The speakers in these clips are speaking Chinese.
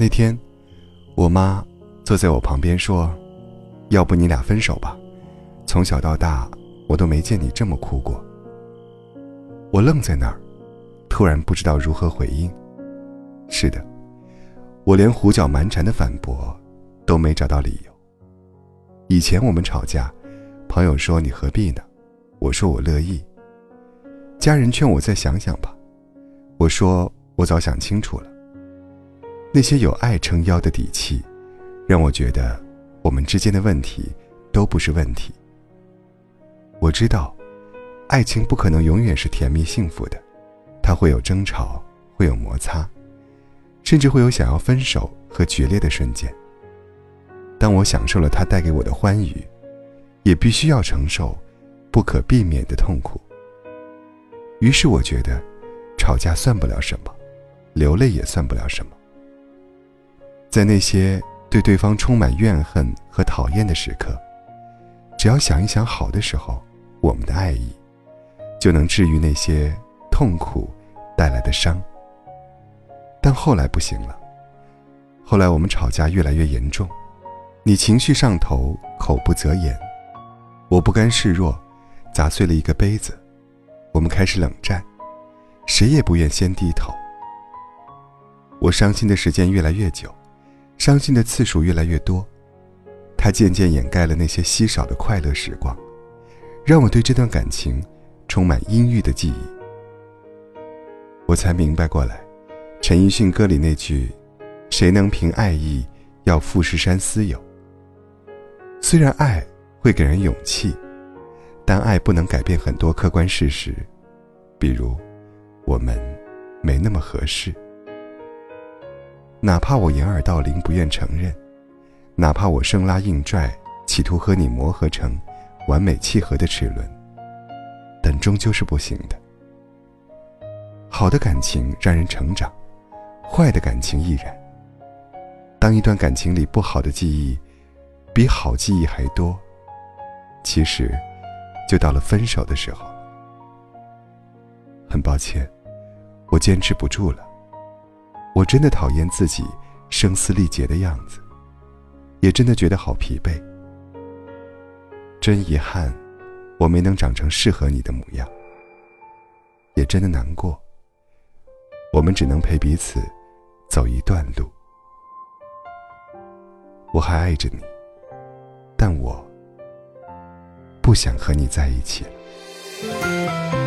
那天，我妈坐在我旁边说：“要不你俩分手吧，从小到大我都没见你这么哭过。”我愣在那儿，突然不知道如何回应。是的，我连胡搅蛮缠的反驳都没找到理由。以前我们吵架，朋友说你何必呢？我说我乐意。家人劝我再想想吧，我说我早想清楚了。那些有爱撑腰的底气，让我觉得我们之间的问题都不是问题。我知道，爱情不可能永远是甜蜜幸福的，它会有争吵，会有摩擦，甚至会有想要分手和决裂的瞬间。当我享受了它带给我的欢愉，也必须要承受不可避免的痛苦。于是我觉得，吵架算不了什么，流泪也算不了什么。在那些对对方充满怨恨和讨厌的时刻，只要想一想好的时候，我们的爱意，就能治愈那些痛苦带来的伤。但后来不行了，后来我们吵架越来越严重。你情绪上头，口不择言，我不甘示弱，砸碎了一个杯子，我们开始冷战，谁也不愿先低头。我伤心的时间越来越久，伤心的次数越来越多，它渐渐掩盖了那些稀少的快乐时光，让我对这段感情充满阴郁的记忆。我才明白过来，陈奕迅歌里那句：“谁能凭爱意要富士山私有？”虽然爱会给人勇气，但爱不能改变很多客观事实，比如我们没那么合适。哪怕我掩耳盗铃不愿承认，哪怕我生拉硬拽企图和你磨合成完美契合的齿轮，但终究是不行的。好的感情让人成长，坏的感情亦然。当一段感情里不好的记忆。比好记忆还多，其实，就到了分手的时候。很抱歉，我坚持不住了。我真的讨厌自己声嘶力竭的样子，也真的觉得好疲惫。真遗憾，我没能长成适合你的模样。也真的难过，我们只能陪彼此走一段路。我还爱着你。但我不想和你在一起。了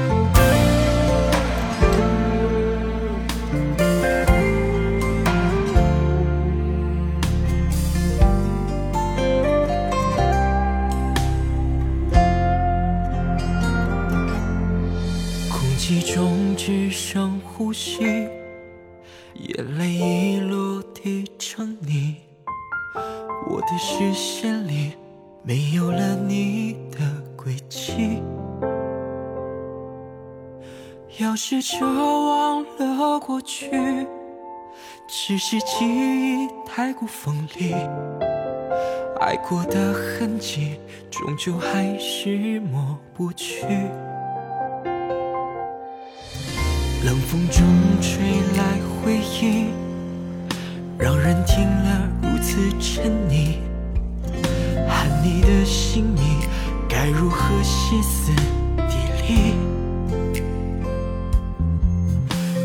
只剩呼吸，眼泪已落地成泥，我的视线里。没有了你的轨迹，要试着忘了过去，只是记忆太过锋利，爱过的痕迹终究还是抹不去。冷风中吹来回忆，让人听了如此沉溺。喊你的姓名该如何歇斯底里？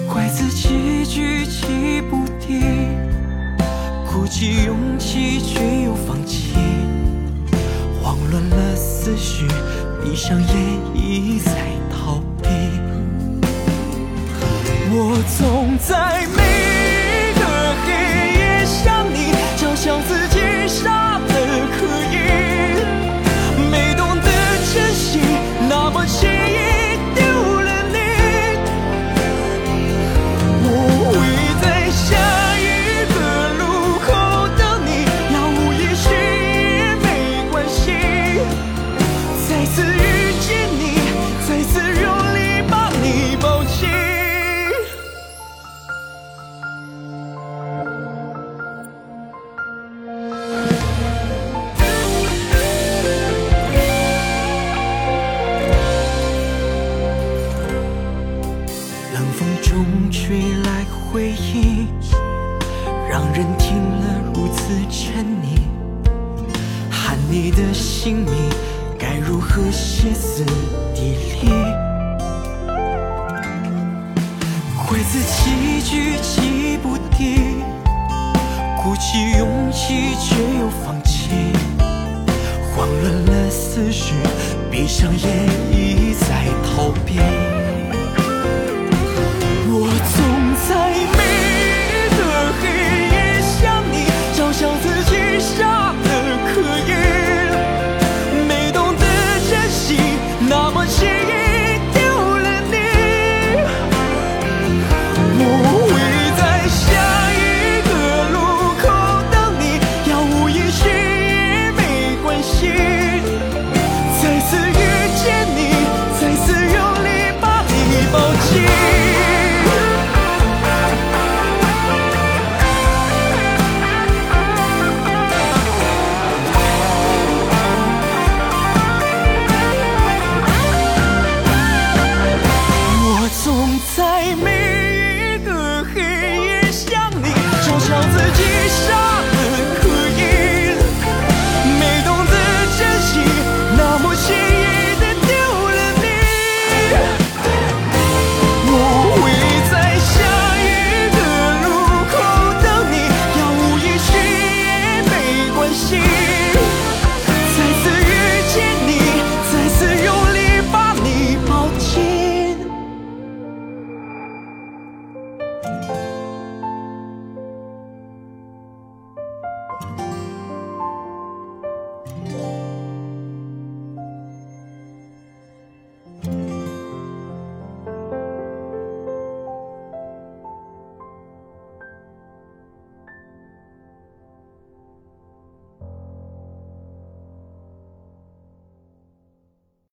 怪自己举棋不定，鼓起勇气却又放弃，慌乱了思绪，闭上眼一再逃避。我总在亲密，该如何歇斯底里？怪自己举棋不定，鼓起勇气却又放弃，慌乱了思绪，闭上眼一再逃避